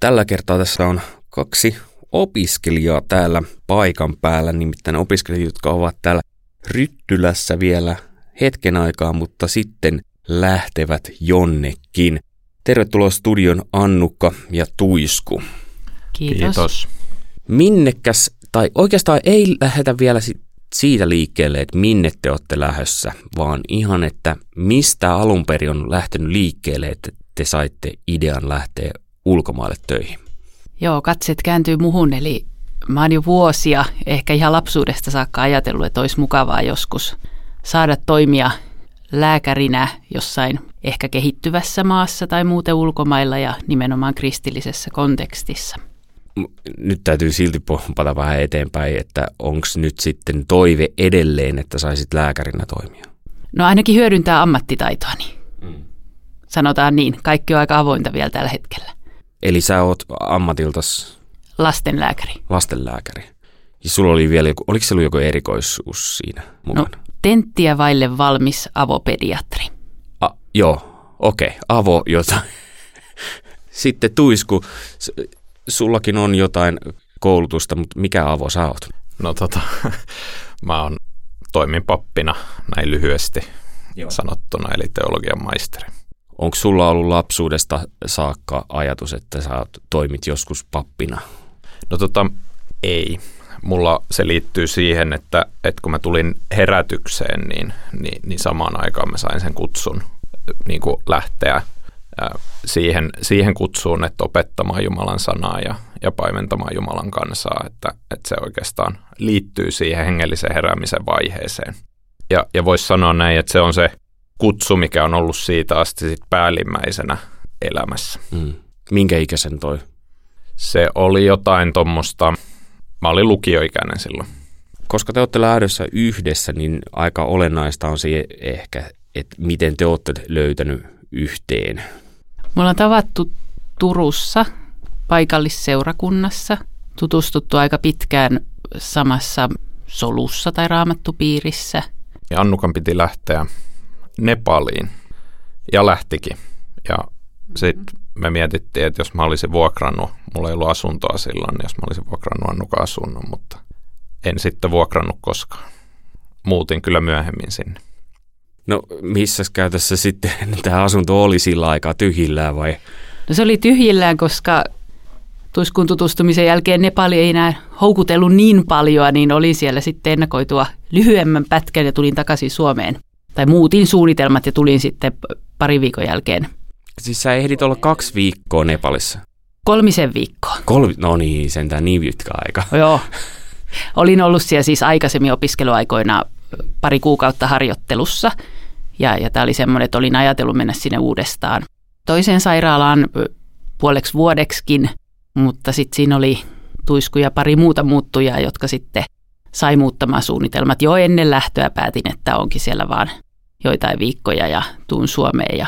Tällä kertaa tässä on kaksi opiskelijaa täällä paikan päällä, nimittäin opiskelijat, jotka ovat täällä Ryttylässä vielä hetken aikaa, mutta sitten lähtevät jonnekin. Tervetuloa studion Annukka ja Tuisku. Kiitos. Kiitos. Minnekäs, tai oikeastaan ei lähdetä vielä siitä liikkeelle, että minne te olette lähdössä, vaan ihan, että mistä alun perin on lähtenyt liikkeelle, että te saitte idean lähteä ulkomaille töihin. Joo, katset kääntyy muhun, eli mä oon jo vuosia, ehkä ihan lapsuudesta saakka ajatellut, että olisi mukavaa joskus saada toimia lääkärinä jossain ehkä kehittyvässä maassa tai muuten ulkomailla ja nimenomaan kristillisessä kontekstissa. Nyt täytyy silti pompata vähän eteenpäin, että onko nyt sitten toive edelleen, että saisit lääkärinä toimia? No ainakin hyödyntää ammattitaitoani. Mm. Sanotaan niin, kaikki on aika avointa vielä tällä hetkellä. Eli sä oot ammatiltas Lastenlääkäri. lastenlääkäri. Ja sulla oli vielä joku, oliko se ollut joku erikoisuus siinä mukana? No, tenttiä vaille valmis avopediatri. A, joo, okei, okay. avo jotain. Sitten Tuisku, s- sullakin on jotain koulutusta, mutta mikä avo sä oot? No tota, mä oon, toimin pappina näin lyhyesti Joo. sanottuna, eli teologian maisteri. Onko sulla ollut lapsuudesta saakka ajatus, että sä toimit joskus pappina? No tota, ei. Mulla se liittyy siihen, että, että kun mä tulin herätykseen, niin, niin, niin samaan aikaan mä sain sen kutsun niin kuin lähteä siihen, siihen kutsuun, että opettamaan Jumalan sanaa ja, ja paimentamaan Jumalan kansaa, että, että se oikeastaan liittyy siihen hengellisen heräämisen vaiheeseen. Ja, ja voisi sanoa näin, että se on se kutsu, mikä on ollut siitä asti sit päällimmäisenä elämässä. Mm. Minkä ikäisen toi? Se oli jotain tuommoista, mä olin lukioikäinen silloin. Koska te olette lähdössä yhdessä, niin aika olennaista on se ehkä, että miten te olette löytänyt yhteen. Mulla on tavattu Turussa paikallisseurakunnassa, tutustuttu aika pitkään samassa solussa tai raamattupiirissä. Ja Annukan piti lähteä Nepaliin ja lähtikin. Ja sitten me mietittiin, että jos mä olisin vuokrannut, mulla ei ollut asuntoa silloin, niin jos mä olisin vuokrannut Annukan asunnon, mutta en sitten vuokrannut koskaan. Muutin kyllä myöhemmin sinne. No missä käytössä sitten tämä asunto oli sillä aikaa tyhjillään vai? No se oli tyhjillään, koska tuiskun tutustumisen jälkeen Nepali ei enää houkutellut niin paljon, niin oli siellä sitten ennakoitua lyhyemmän pätkän ja tulin takaisin Suomeen. Tai muutin suunnitelmat ja tulin sitten pari viikon jälkeen Siis sä ehdit olla kaksi viikkoa Nepalissa. kolmisen viikkoa. Kolmi, no niin, sentään niin pitkä aika. Joo. Olin ollut siellä siis aikaisemmin opiskeluaikoina pari kuukautta harjoittelussa. Ja, ja tämä oli semmoinen, että olin ajatellut mennä sinne uudestaan toiseen sairaalaan puoleksi vuodeksikin, mutta sitten siinä oli tuisku ja pari muuta muuttujaa, jotka sitten sai muuttamaan suunnitelmat. Jo ennen lähtöä päätin, että onkin siellä vaan joitain viikkoja ja tuun Suomeen ja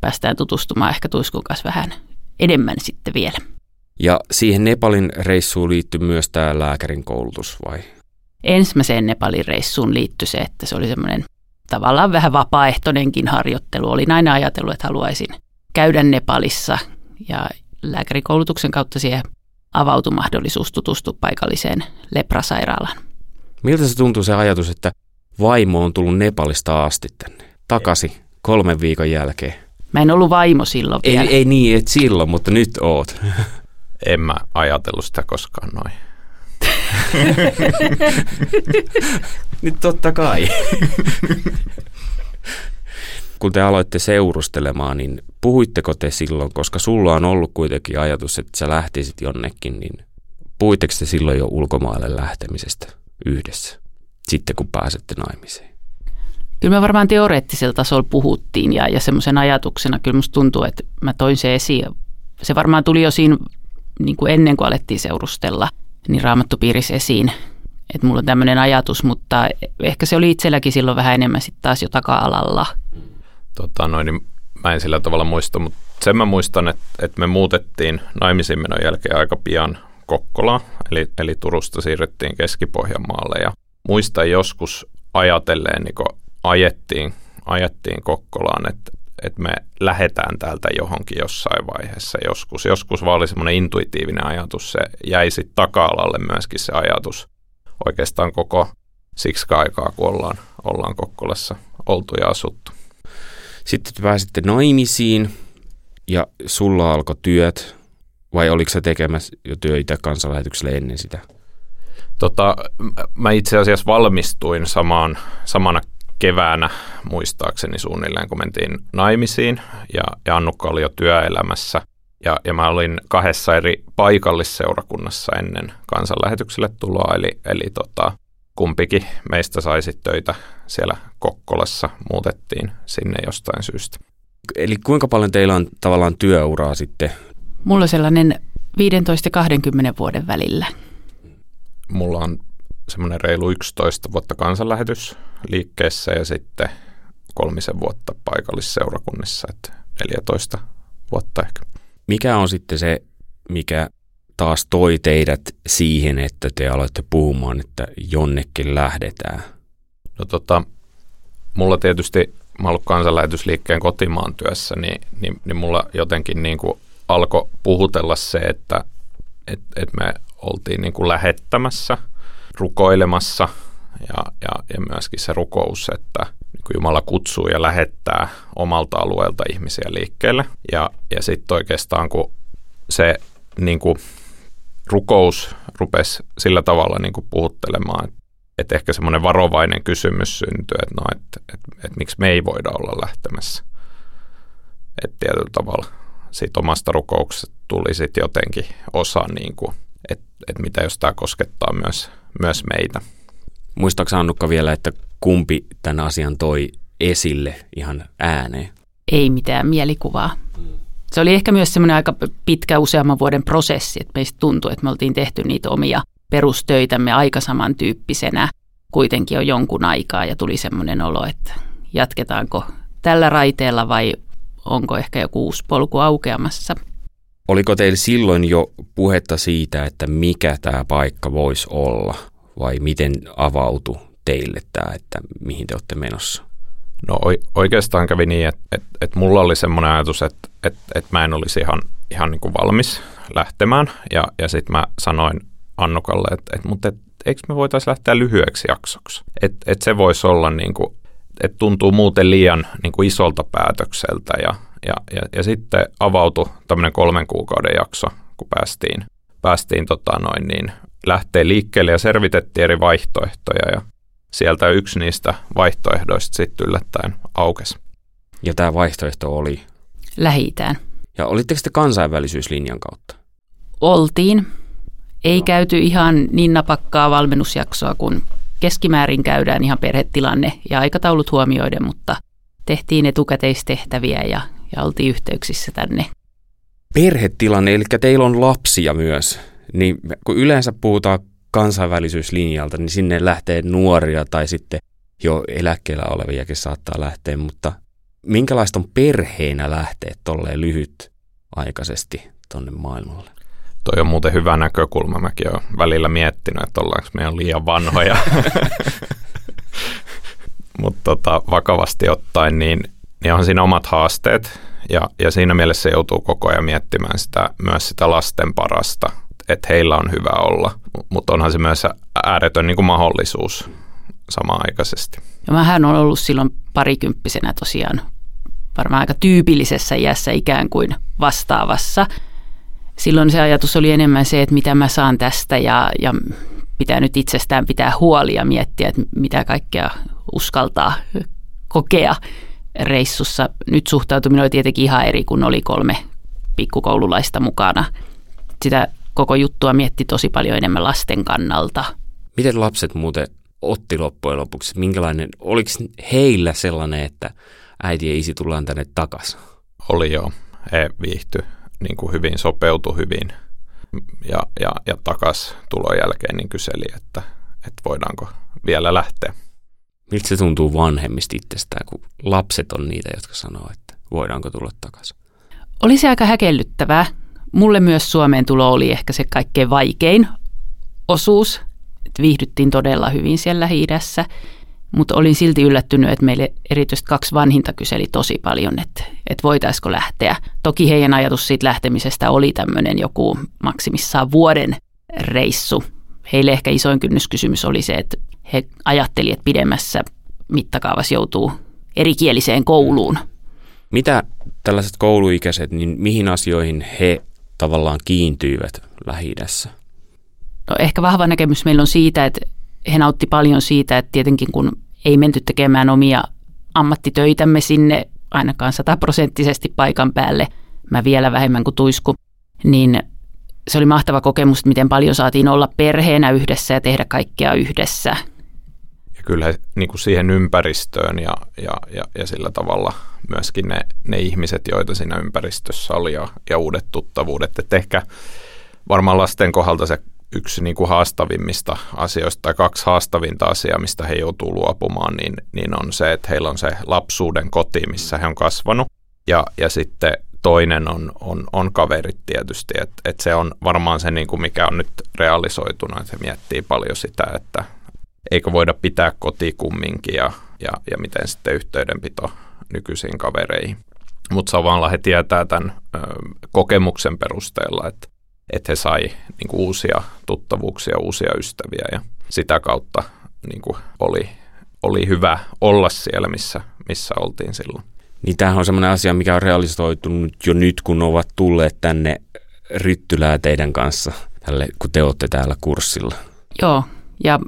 päästään tutustumaan ehkä tuiskun kanssa vähän enemmän sitten vielä. Ja siihen Nepalin reissuun liittyy myös tämä lääkärin koulutus vai? ensimmäiseen Nepalin reissuun liittyi se, että se oli semmoinen tavallaan vähän vapaaehtoinenkin harjoittelu. Olin aina ajatellut, että haluaisin käydä Nepalissa ja lääkärikoulutuksen kautta siihen avautui mahdollisuus tutustua paikalliseen leprasairaalaan. Miltä se tuntuu se ajatus, että vaimo on tullut Nepalista asti tänne? Takaisin kolmen viikon jälkeen. Mä en ollut vaimo silloin Ei, vielä. ei niin, et silloin, mutta nyt oot. En mä ajatellut sitä koskaan noin. Nyt totta kai. Kun te aloitte seurustelemaan, niin puhuitteko te silloin, koska sulla on ollut kuitenkin ajatus, että sä lähtisit jonnekin, niin puhuitteko te silloin jo ulkomaille lähtemisestä yhdessä, sitten kun pääsette naimisiin? Kyllä me varmaan teoreettisella tasolla puhuttiin ja, ja semmoisen ajatuksena kyllä musta tuntuu, että mä toin se esiin. Se varmaan tuli jo siinä niin kuin ennen kuin alettiin seurustella, niin raamattupiirissä esiin, että mulla on tämmöinen ajatus, mutta ehkä se oli itselläkin silloin vähän enemmän sitten taas jo taka-alalla. Tota, noin, niin mä en sillä tavalla muista, mutta sen mä muistan, että, että me muutettiin naimisiinmenon jälkeen aika pian Kokkolaan, eli, eli Turusta siirrettiin Keski-Pohjanmaalle ja muistan joskus ajatelleen, niin kun ajettiin, ajettiin Kokkolaan, että, että me lähdetään täältä johonkin jossain vaiheessa joskus. Joskus vaan oli semmoinen intuitiivinen ajatus, se jäi sitten taka-alalle myöskin se ajatus oikeastaan koko siksi aikaa, kun ollaan, ollaan Kokkolassa oltu ja asuttu. Sitten te pääsitte naimisiin ja sulla alkoi työt, vai oliko sä tekemässä jo työitä kansanlähetykselle ennen sitä? Tota, mä itse asiassa valmistuin samaan, samana keväänä muistaakseni suunnilleen, kun mentiin naimisiin ja, ja Annukka oli jo työelämässä. Ja, ja mä olin kahdessa eri paikallisseurakunnassa ennen kansanlähetykselle tuloa, eli, eli tota, kumpikin meistä sai töitä siellä Kokkolassa, muutettiin sinne jostain syystä. Eli kuinka paljon teillä on tavallaan työuraa sitten? Mulla on sellainen 15 ja 20 vuoden välillä. Mulla on semmoinen reilu 11 vuotta kansanlähetys liikkeessä ja sitten kolmisen vuotta paikallisseurakunnissa, että 14 vuotta ehkä. Mikä on sitten se, mikä taas toi teidät siihen, että te aloitte puhumaan, että jonnekin lähdetään? No tota, mulla tietysti, mä ollut kansanlähetysliikkeen kotimaan työssä, niin, niin, niin mulla jotenkin niin kuin alkoi puhutella se, että et, et me oltiin niin kuin lähettämässä, rukoilemassa ja, ja, ja myöskin se rukous, että niin kuin Jumala kutsuu ja lähettää omalta alueelta ihmisiä liikkeelle. Ja, ja sitten oikeastaan kun se niin kuin rukous rupesi sillä tavalla niin kuin puhuttelemaan, että, että ehkä semmoinen varovainen kysymys syntyi, että, no, että, että, että, että miksi me ei voida olla lähtemässä. Että tietyllä tavalla siitä omasta rukouksesta tuli sitten jotenkin osa, niin kuin, että, että mitä jos tämä koskettaa myös, myös meitä. Muistaaks Annukka vielä, että kumpi tämän asian toi esille ihan ääneen? Ei mitään mielikuvaa. Se oli ehkä myös semmoinen aika pitkä useamman vuoden prosessi, että meistä tuntui, että me oltiin tehty niitä omia perustöitämme aika samantyyppisenä kuitenkin jo jonkun aikaa ja tuli semmoinen olo, että jatketaanko tällä raiteella vai onko ehkä joku uusi polku aukeamassa. Oliko teillä silloin jo puhetta siitä, että mikä tämä paikka voisi olla vai miten avautui teille tämä, että mihin te olette menossa? No oikeastaan kävi niin, että, että, että mulla oli semmoinen ajatus, että, että, että mä en olisi ihan, ihan niin kuin valmis lähtemään. Ja, ja sitten mä sanoin Annukalle, että, että mutta et, eikö me voitaisiin lähteä lyhyeksi jaksoksi. Että, että se voisi olla niin kuin, että tuntuu muuten liian niin kuin isolta päätökseltä. Ja, ja, ja, ja sitten avautui tämmöinen kolmen kuukauden jakso, kun päästiin, päästiin tota noin niin, lähteä liikkeelle ja servitettiin eri vaihtoehtoja. Ja sieltä yksi niistä vaihtoehdoista sitten yllättäen aukesi. Ja tämä vaihtoehto oli? lähi Ja olitteko te kansainvälisyyslinjan kautta? Oltiin. Ei no. käyty ihan niin napakkaa valmennusjaksoa kuin keskimäärin käydään ihan perhetilanne ja aikataulut huomioiden, mutta tehtiin etukäteistehtäviä ja, ja oltiin yhteyksissä tänne. Perhetilanne, eli teillä on lapsia myös, niin kun yleensä puhutaan kansainvälisyyslinjalta, niin sinne lähtee nuoria tai sitten jo eläkkeellä oleviakin saattaa lähteä, mutta minkälaista on perheenä lähteä tolleen lyhyt aikaisesti tonne maailmalle? Toi on muuten hyvä näkökulma. Mäkin olen välillä miettinyt, että ollaanko me liian vanhoja. Mutta tota, vakavasti ottaen, niin, niin on siinä omat haasteet. Ja, ja siinä mielessä joutuu koko ajan miettimään sitä, myös sitä lasten parasta – että heillä on hyvä olla, mutta onhan se myös ääretön niin kuin mahdollisuus samaaikaisesti. Ja mähän on ollut silloin parikymppisenä tosiaan varmaan aika tyypillisessä iässä ikään kuin vastaavassa. Silloin se ajatus oli enemmän se, että mitä mä saan tästä ja, ja pitää nyt itsestään pitää huoli ja miettiä, että mitä kaikkea uskaltaa kokea reissussa. Nyt suhtautuminen oli tietenkin ihan eri, kun oli kolme pikkukoululaista mukana. Sitä koko juttua mietti tosi paljon enemmän lasten kannalta. Miten lapset muuten otti loppujen lopuksi? Minkälainen, oliko heillä sellainen, että äiti ja isi tullaan tänne takaisin? Oli joo. He viihty niin kuin hyvin, sopeutu hyvin. Ja, ja, ja takas tulon jälkeen niin kyseli, että, että voidaanko vielä lähteä. Miltä se tuntuu vanhemmista itsestään, kun lapset on niitä, jotka sanoo, että voidaanko tulla takaisin? Oli se aika häkellyttävää, Mulle myös Suomeen tulo oli ehkä se kaikkein vaikein osuus. Et viihdyttiin todella hyvin siellä lähi Mutta olin silti yllättynyt, että meille erityisesti kaksi vanhinta kyseli tosi paljon, että, että voitaisiko lähteä. Toki heidän ajatus siitä lähtemisestä oli tämmöinen joku maksimissaan vuoden reissu. Heille ehkä isoin kynnyskysymys oli se, että he ajattelivat, että pidemmässä mittakaavassa joutuu erikieliseen kouluun. Mitä tällaiset kouluikäiset, niin mihin asioihin he tavallaan kiintyivät lähi No ehkä vahva näkemys meillä on siitä, että he nautti paljon siitä, että tietenkin kun ei menty tekemään omia ammattitöitämme sinne ainakaan sataprosenttisesti paikan päälle, mä vielä vähemmän kuin tuisku, niin se oli mahtava kokemus, miten paljon saatiin olla perheenä yhdessä ja tehdä kaikkea yhdessä. Ja kyllä niin kuin siihen ympäristöön ja, ja, ja, ja sillä tavalla myöskin ne, ne ihmiset, joita siinä ympäristössä oli ja, ja uudet tuttavuudet. Että ehkä varmaan lasten kohdalta se yksi niin kuin haastavimmista asioista tai kaksi haastavinta asiaa, mistä he joutuu luopumaan, niin, niin on se, että heillä on se lapsuuden koti, missä he on kasvanut. Ja, ja sitten toinen on, on, on kaverit tietysti, että et se on varmaan se, niin kuin mikä on nyt realisoitunut, että he miettii paljon sitä, että eikö voida pitää koti kumminkin ja, ja, ja miten sitten yhteydenpito nykyisiin kavereihin. Mutta samalla he tietää tämän ö, kokemuksen perusteella, että että he sai niin kuin uusia tuttavuuksia, uusia ystäviä ja sitä kautta niin kuin oli, oli hyvä olla siellä, missä, missä oltiin silloin. Niin tämähän on semmoinen asia, mikä on realisoitunut jo nyt, kun ovat tulleet tänne ryttylää teidän kanssa, tälle, kun te olette täällä kurssilla. Joo, ja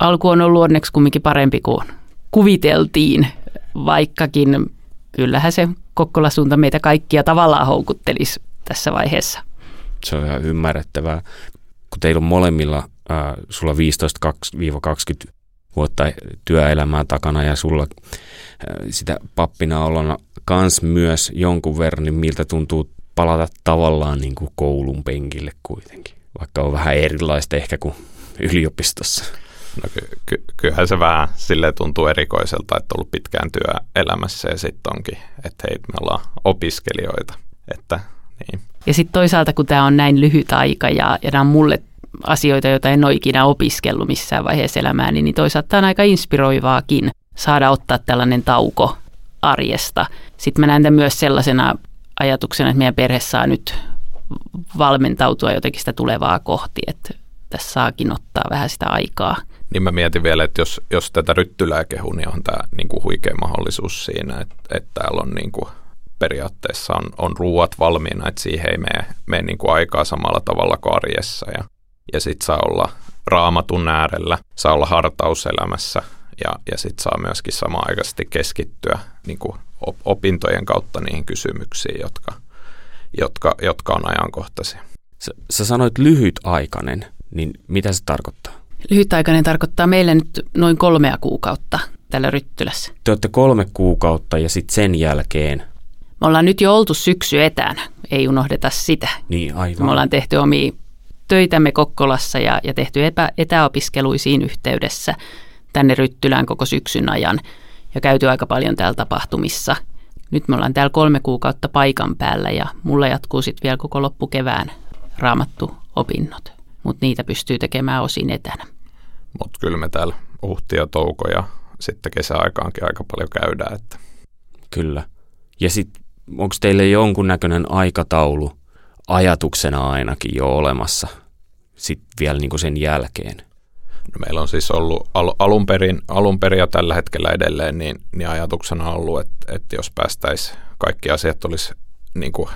alku on ollut onneksi kumminkin parempi kuin kuviteltiin, vaikkakin kyllähän se Kokkolasuunta meitä kaikkia tavallaan houkuttelisi tässä vaiheessa se on ihan ymmärrettävää. Kun teillä on molemmilla, äh, sulla 15-20 vuotta työelämää takana ja sulla äh, sitä pappina olona kans myös jonkun verran, niin miltä tuntuu palata tavallaan niin kuin koulun penkille kuitenkin, vaikka on vähän erilaista ehkä kuin yliopistossa. No ky- ky- kyllähän se vähän sille tuntuu erikoiselta, että on ollut pitkään työelämässä ja sitten onkin, että hei, me ollaan opiskelijoita. Että niin. Ja sitten toisaalta, kun tämä on näin lyhyt aika ja, ja nämä on mulle asioita, joita en ole ikinä opiskellut missään vaiheessa elämääni, niin toisaalta tämä on aika inspiroivaakin saada ottaa tällainen tauko arjesta. Sitten mä näen tämän myös sellaisena ajatuksena, että meidän perhe saa nyt valmentautua jotenkin sitä tulevaa kohti, että tässä saakin ottaa vähän sitä aikaa. Niin mä mietin vielä, että jos, jos tätä ryttylää kehu, niin on tämä niin kuin huikea mahdollisuus siinä, että, että täällä on niin kuin periaatteessa on, on ruuat valmiina, että siihen ei mene, mene niin kuin aikaa samalla tavalla kuin arjessa. Ja, ja sitten saa olla raamatun äärellä, saa olla hartauselämässä ja, ja sitten saa myöskin samaaikaisesti keskittyä niin kuin opintojen kautta niihin kysymyksiin, jotka, jotka, jotka on ajankohtaisia. Sä, sä sanoit lyhytaikainen, niin mitä se tarkoittaa? Lyhytaikainen tarkoittaa meille nyt noin kolmea kuukautta tällä ryttylässä. Te olette kolme kuukautta ja sitten sen jälkeen me ollaan nyt jo oltu syksy etänä, ei unohdeta sitä. Niin, aivan. Me ollaan tehty omia töitämme Kokkolassa ja, ja tehty epä, etäopiskeluisiin yhteydessä tänne Ryttylään koko syksyn ajan ja käyty aika paljon täällä tapahtumissa. Nyt me ollaan täällä kolme kuukautta paikan päällä ja mulla jatkuu sitten vielä koko loppukevään raamattu opinnot, mutta niitä pystyy tekemään osin etänä. Mutta kyllä me täällä uhti ja touko ja sitten kesäaikaankin aika paljon käydään. Että. Kyllä. Ja sitten onko teille jonkunnäköinen aikataulu ajatuksena ainakin jo olemassa sitten vielä niin kuin sen jälkeen? No meillä on siis ollut al- alun, perin, alun perin ja tällä hetkellä edelleen, niin, niin ajatuksena on ollut, että, että jos päästäisiin, kaikki asiat olisi niin kuin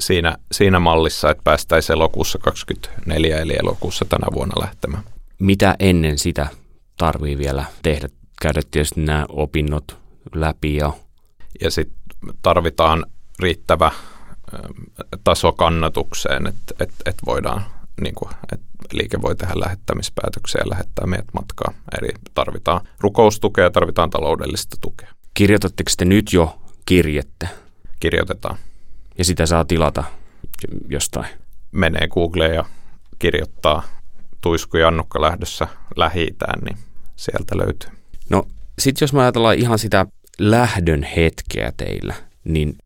siinä, siinä mallissa, että päästäisiin elokuussa 24 eli elokuussa tänä vuonna lähtemään. Mitä ennen sitä tarvii vielä tehdä? Käydä tietysti nämä opinnot läpi ja... Ja sitten tarvitaan riittävä taso kannatukseen, että et, et voidaan, niin kuin, että liike voi tehdä lähettämispäätöksiä ja lähettää meidät matkaa. Eli tarvitaan rukoustukea ja tarvitaan taloudellista tukea. Kirjoitatteko te nyt jo kirjettä? Kirjoitetaan. Ja sitä saa tilata jostain? Menee Googleen ja kirjoittaa Tuisku Jannukka lähdössä lähi niin sieltä löytyy. No sitten jos me ajatellaan ihan sitä lähdön hetkeä teillä, niin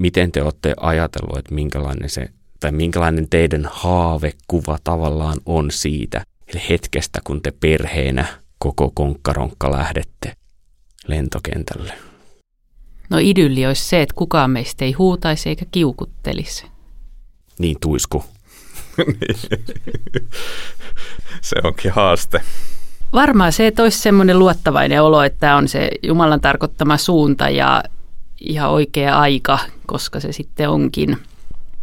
miten te olette ajatellut, että minkälainen se, tai minkälainen teidän haavekuva tavallaan on siitä eli hetkestä, kun te perheenä koko konkkaronkka lähdette lentokentälle? No idylli olisi se, että kukaan meistä ei huutaisi eikä kiukuttelisi. Niin tuisku. se onkin haaste. Varmaan se, että olisi semmoinen luottavainen olo, että tämä on se Jumalan tarkoittama suunta ja ihan oikea aika, koska se sitten onkin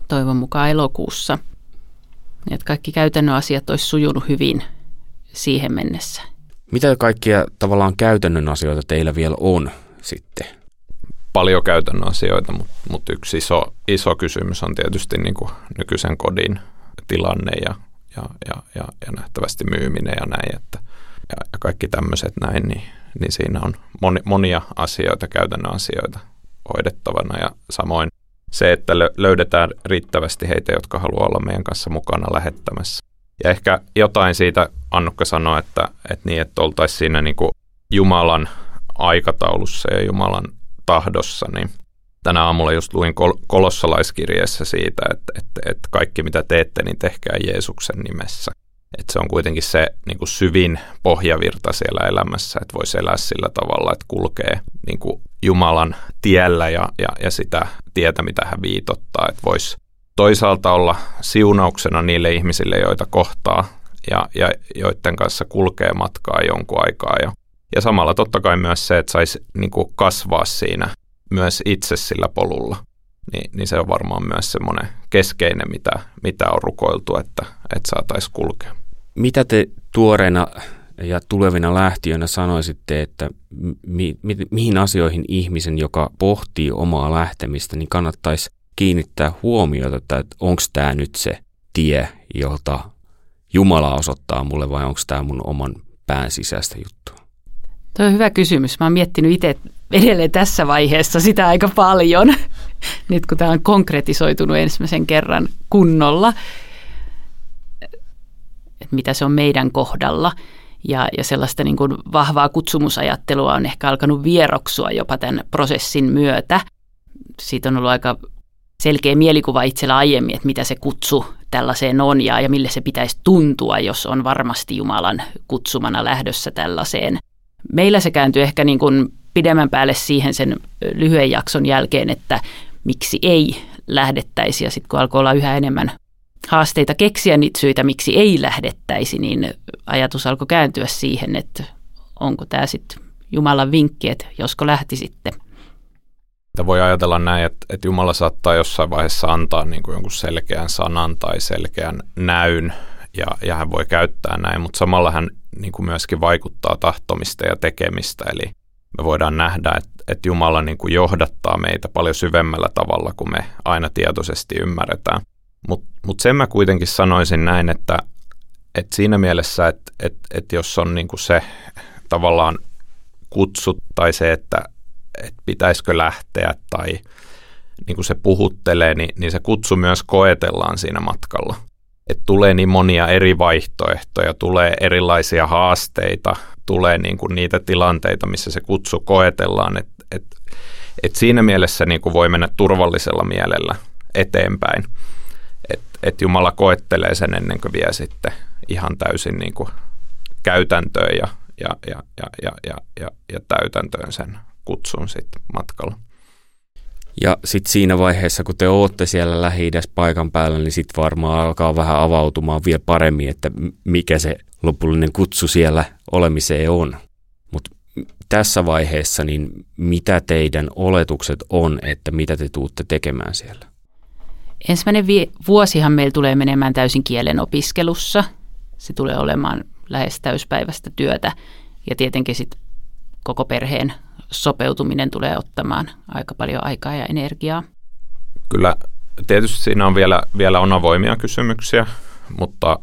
toivon mukaan elokuussa. Että kaikki käytännön asiat olisi sujunut hyvin siihen mennessä. Mitä kaikkia tavallaan käytännön asioita teillä vielä on sitten? Paljon käytännön asioita, mutta, mutta yksi iso, iso kysymys on tietysti niin kuin nykyisen kodin tilanne ja, ja, ja, ja, ja nähtävästi myyminen ja näin, että, ja, ja kaikki tämmöiset näin, niin, niin siinä on moni, monia asioita, käytännön asioita hoidettavana ja samoin se, että löydetään riittävästi heitä, jotka haluaa olla meidän kanssa mukana lähettämässä. Ja ehkä jotain siitä Annukka sanoi, että, että, niin, että oltaisiin siinä niin kuin Jumalan aikataulussa ja Jumalan tahdossa, niin tänä aamulla just luin kol- kolossalaiskirjeessä siitä, että, että, että kaikki mitä teette, niin tehkää Jeesuksen nimessä. Että se on kuitenkin se niin kuin syvin pohjavirta siellä elämässä, että voisi elää sillä tavalla, että kulkee niin kuin Jumalan tiellä ja, ja, ja sitä tietä, mitä hän viitottaa, että voisi toisaalta olla siunauksena niille ihmisille, joita kohtaa ja, ja joiden kanssa kulkee matkaa jonkun aikaa. Ja, ja samalla totta kai myös se, että saisi niin kuin kasvaa siinä myös itse sillä polulla. Niin, niin se on varmaan myös semmoinen keskeinen, mitä, mitä on rukoiltu, että, että saataisiin kulkea. Mitä te tuoreena ja tulevina lähtiöinä sanoisitte, että mi, mi, mihin asioihin ihmisen, joka pohtii omaa lähtemistä, niin kannattaisi kiinnittää huomiota, että onko tämä nyt se tie, jota Jumala osoittaa mulle vai onko tämä mun oman pään sisäistä juttua? Tuo on hyvä kysymys. Mä oon miettinyt itse edelleen tässä vaiheessa sitä aika paljon, nyt kun tämä on konkretisoitunut ensimmäisen kerran kunnolla, että mitä se on meidän kohdalla. Ja, ja sellaista niin kuin vahvaa kutsumusajattelua on ehkä alkanut vieroksua jopa tämän prosessin myötä. Siitä on ollut aika selkeä mielikuva itsellä aiemmin, että mitä se kutsu tällaiseen on ja, ja mille se pitäisi tuntua, jos on varmasti Jumalan kutsumana lähdössä tällaiseen. Meillä se kääntyy ehkä niin kuin pidemmän päälle siihen sen lyhyen jakson jälkeen, että miksi ei lähdettäisi ja sitten kun alkoi olla yhä enemmän haasteita keksiä niitä syitä, miksi ei lähdettäisi, niin ajatus alkoi kääntyä siihen, että onko tämä sitten Jumalan vinkki, että josko lähtisitte. Että voi ajatella näin, että, että Jumala saattaa jossain vaiheessa antaa niin kuin jonkun selkeän sanan tai selkeän näyn, ja, ja hän voi käyttää näin, mutta samalla hän niin kuin myöskin vaikuttaa tahtomista ja tekemistä, eli me voidaan nähdä, että, että Jumala niin kuin johdattaa meitä paljon syvemmällä tavalla kuin me aina tietoisesti ymmärretään. Mutta mut sen mä kuitenkin sanoisin näin, että, että siinä mielessä, että, että, että jos on niin kuin se tavallaan kutsut tai se, että, että pitäisikö lähteä tai niin kuin se puhuttelee, niin, niin se kutsu myös koetellaan siinä matkalla. Että tulee niin monia eri vaihtoehtoja, tulee erilaisia haasteita, tulee niin kuin niitä tilanteita, missä se kutsu koetellaan. Että et, et siinä mielessä niin kuin voi mennä turvallisella mielellä eteenpäin. Että et Jumala koettelee sen ennen kuin vie sitten ihan täysin niin kuin käytäntöön ja, ja, ja, ja, ja, ja, ja, ja täytäntöön sen kutsun sitten matkalla. Ja sitten siinä vaiheessa, kun te ootte siellä lähi paikan päällä, niin sitten varmaan alkaa vähän avautumaan vielä paremmin, että mikä se lopullinen kutsu siellä olemiseen on. Mutta tässä vaiheessa, niin mitä teidän oletukset on, että mitä te tuutte tekemään siellä? Ensimmäinen vi- vuosihan meillä tulee menemään täysin kielen opiskelussa. Se tulee olemaan lähes täyspäiväistä työtä ja tietenkin sitten koko perheen sopeutuminen tulee ottamaan aika paljon aikaa ja energiaa. Kyllä tietysti siinä on vielä, vielä on avoimia kysymyksiä, mutta,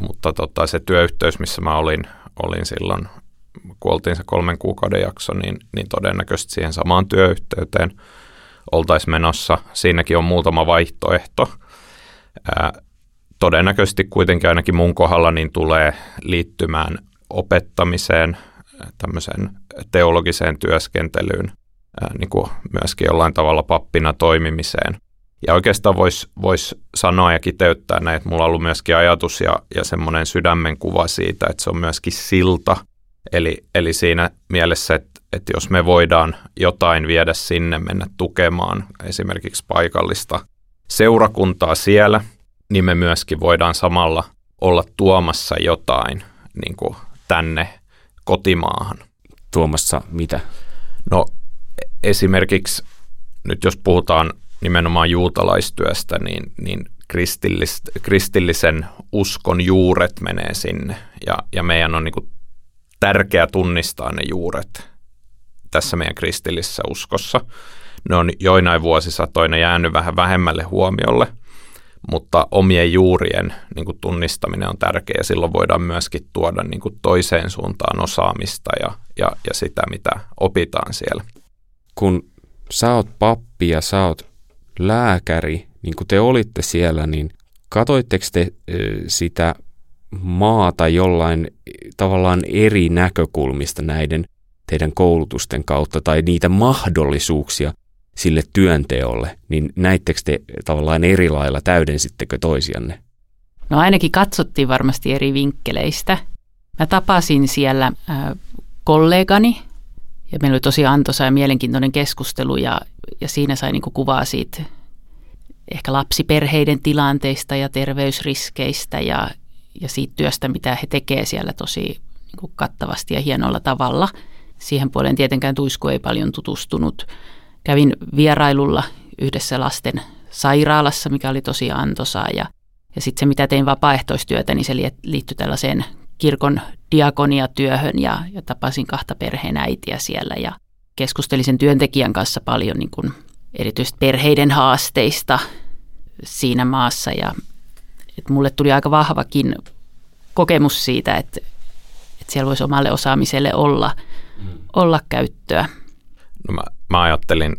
mutta tota, se työyhteys, missä mä olin, olin silloin, kun oltiin se kolmen kuukauden jakso, niin, niin todennäköisesti siihen samaan työyhteyteen oltaisiin menossa. Siinäkin on muutama vaihtoehto. Ää, todennäköisesti kuitenkin ainakin mun kohdalla niin tulee liittymään opettamiseen, tämmöiseen teologiseen työskentelyyn, ää, niin kuin myöskin jollain tavalla pappina toimimiseen. Ja oikeastaan voisi vois sanoa ja kiteyttää näin, että mulla on ollut myöskin ajatus ja, ja semmoinen sydämen kuva siitä, että se on myöskin silta Eli, eli siinä mielessä, että, että jos me voidaan jotain viedä sinne, mennä tukemaan esimerkiksi paikallista seurakuntaa siellä, niin me myöskin voidaan samalla olla tuomassa jotain niin kuin tänne kotimaahan. Tuomassa mitä? No esimerkiksi nyt jos puhutaan nimenomaan juutalaistyöstä, niin, niin kristillis, kristillisen uskon juuret menee sinne. Ja, ja meidän on niin tärkeää tunnistaa ne juuret tässä meidän kristillisessä uskossa. Ne on joinain vuosisatoina jäänyt vähän vähemmälle huomiolle, mutta omien juurien niin kuin tunnistaminen on tärkeää silloin voidaan myöskin tuoda niin kuin toiseen suuntaan osaamista ja, ja, ja sitä, mitä opitaan siellä. Kun sä oot pappi ja sä oot lääkäri, niin kun te olitte siellä, niin katoitteko te sitä maata jollain tavallaan eri näkökulmista näiden teidän koulutusten kautta tai niitä mahdollisuuksia sille työnteolle, niin näittekö te tavallaan eri lailla, täydensittekö toisianne? No ainakin katsottiin varmasti eri vinkkeleistä. Mä tapasin siellä äh, kollegani ja meillä oli tosi antoisa ja mielenkiintoinen keskustelu ja, ja siinä sai niin kuvaa siitä ehkä lapsiperheiden tilanteista ja terveysriskeistä ja, ja siitä työstä, mitä he tekevät siellä tosi niin kuin kattavasti ja hienolla tavalla. Siihen puoleen tietenkään Tuisku ei paljon tutustunut. Kävin vierailulla yhdessä lasten sairaalassa, mikä oli tosi antoisaa ja, ja sitten se, mitä tein vapaaehtoistyötä, niin se liittyi tällaiseen kirkon diakoniatyöhön ja, ja tapasin kahta perheen äitiä siellä ja keskustelin sen työntekijän kanssa paljon niin kuin erityisesti perheiden haasteista siinä maassa ja että mulle tuli aika vahvakin kokemus siitä, että, että siellä voisi omalle osaamiselle olla, mm. olla käyttöä. No mä, mä ajattelin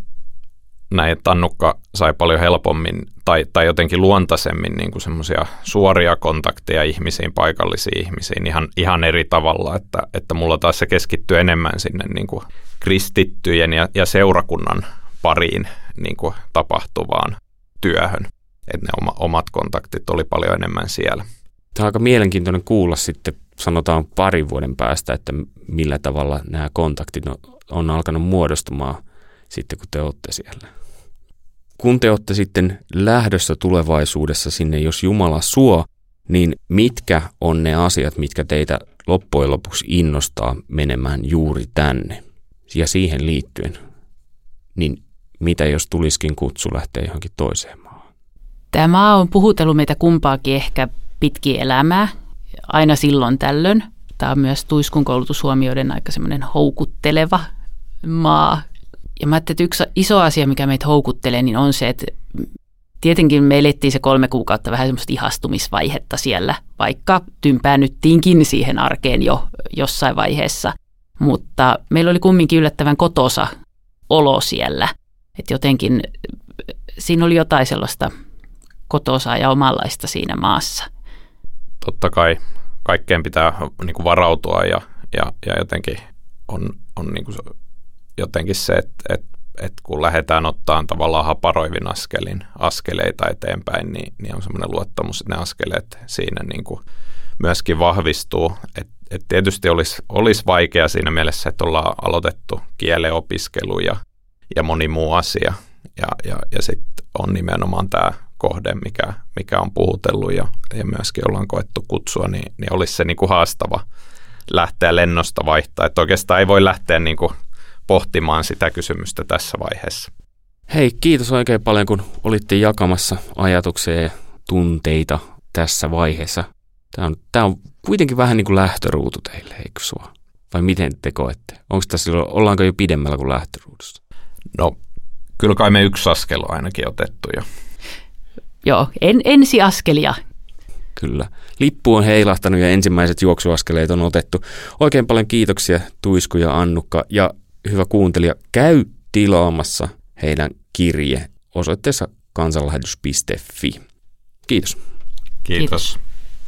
näin, että Annukka sai paljon helpommin tai, tai jotenkin luontaisemmin niin kuin semmoisia suoria kontakteja ihmisiin, paikallisiin ihmisiin ihan, ihan eri tavalla, että, että mulla taas se keskittyy enemmän sinne niin kuin kristittyjen ja, ja seurakunnan pariin niin kuin tapahtuvaan työhön. Että ne oma, omat kontaktit oli paljon enemmän siellä. Tämä on aika mielenkiintoinen kuulla sitten, sanotaan parin vuoden päästä, että millä tavalla nämä kontaktit on, on alkanut muodostumaan sitten, kun te olette siellä. Kun te olette sitten lähdössä tulevaisuudessa sinne, jos Jumala suo, niin mitkä on ne asiat, mitkä teitä loppujen lopuksi innostaa menemään juuri tänne? Ja siihen liittyen, niin mitä jos tuliskin kutsu lähteä johonkin toiseen maahan? Tämä on puhutellut meitä kumpaakin ehkä pitkin elämää, aina silloin tällöin. Tämä on myös Tuiskun koulutushuomioiden aika semmoinen houkutteleva maa. Ja mä ajattelin, että yksi iso asia, mikä meitä houkuttelee, niin on se, että tietenkin me elettiin se kolme kuukautta vähän semmoista ihastumisvaihetta siellä, vaikka tympäännyttiinkin siihen arkeen jo jossain vaiheessa. Mutta meillä oli kumminkin yllättävän kotosa olo siellä – että jotenkin siinä oli jotain sellaista kotosaa ja omanlaista siinä maassa. Totta kai kaikkeen pitää niin kuin varautua ja, ja, ja jotenkin on, on niin kuin jotenkin se, että, että, että kun lähdetään ottaa tavallaan haparoivin askelin, askeleita eteenpäin, niin, niin on semmoinen luottamus, että ne askeleet siinä niin kuin myöskin vahvistuu. Et, et tietysti olisi, olisi vaikea siinä mielessä, että ollaan aloitettu kieleopiskelu ja ja moni muu asia. Ja, ja, ja sitten on nimenomaan tämä kohde, mikä, mikä on puhutellut ja, ja myöskin ollaan koettu kutsua, niin, niin olisi se niin kuin haastava lähteä lennosta vaihtaa. Että oikeastaan ei voi lähteä niin kuin pohtimaan sitä kysymystä tässä vaiheessa. Hei, kiitos oikein paljon, kun olitte jakamassa ajatuksia ja tunteita tässä vaiheessa. Tämä on, tämä on kuitenkin vähän niin kuin lähtöruutu teille, eikö sua? Vai miten te koette? Onko tässä, ollaanko jo pidemmällä kuin lähtöruudussa? No, kyllä kai me yksi askel on ainakin otettu jo. Joo, en, ensiaskelia. Kyllä. Lippu on heilahtanut ja ensimmäiset juoksuaskeleet on otettu. Oikein paljon kiitoksia Tuisku ja Annukka ja hyvä kuuntelija, käy tilaamassa heidän kirje osoitteessa kansanlähetys.fi. Kiitos. Kiitos. Kiitos.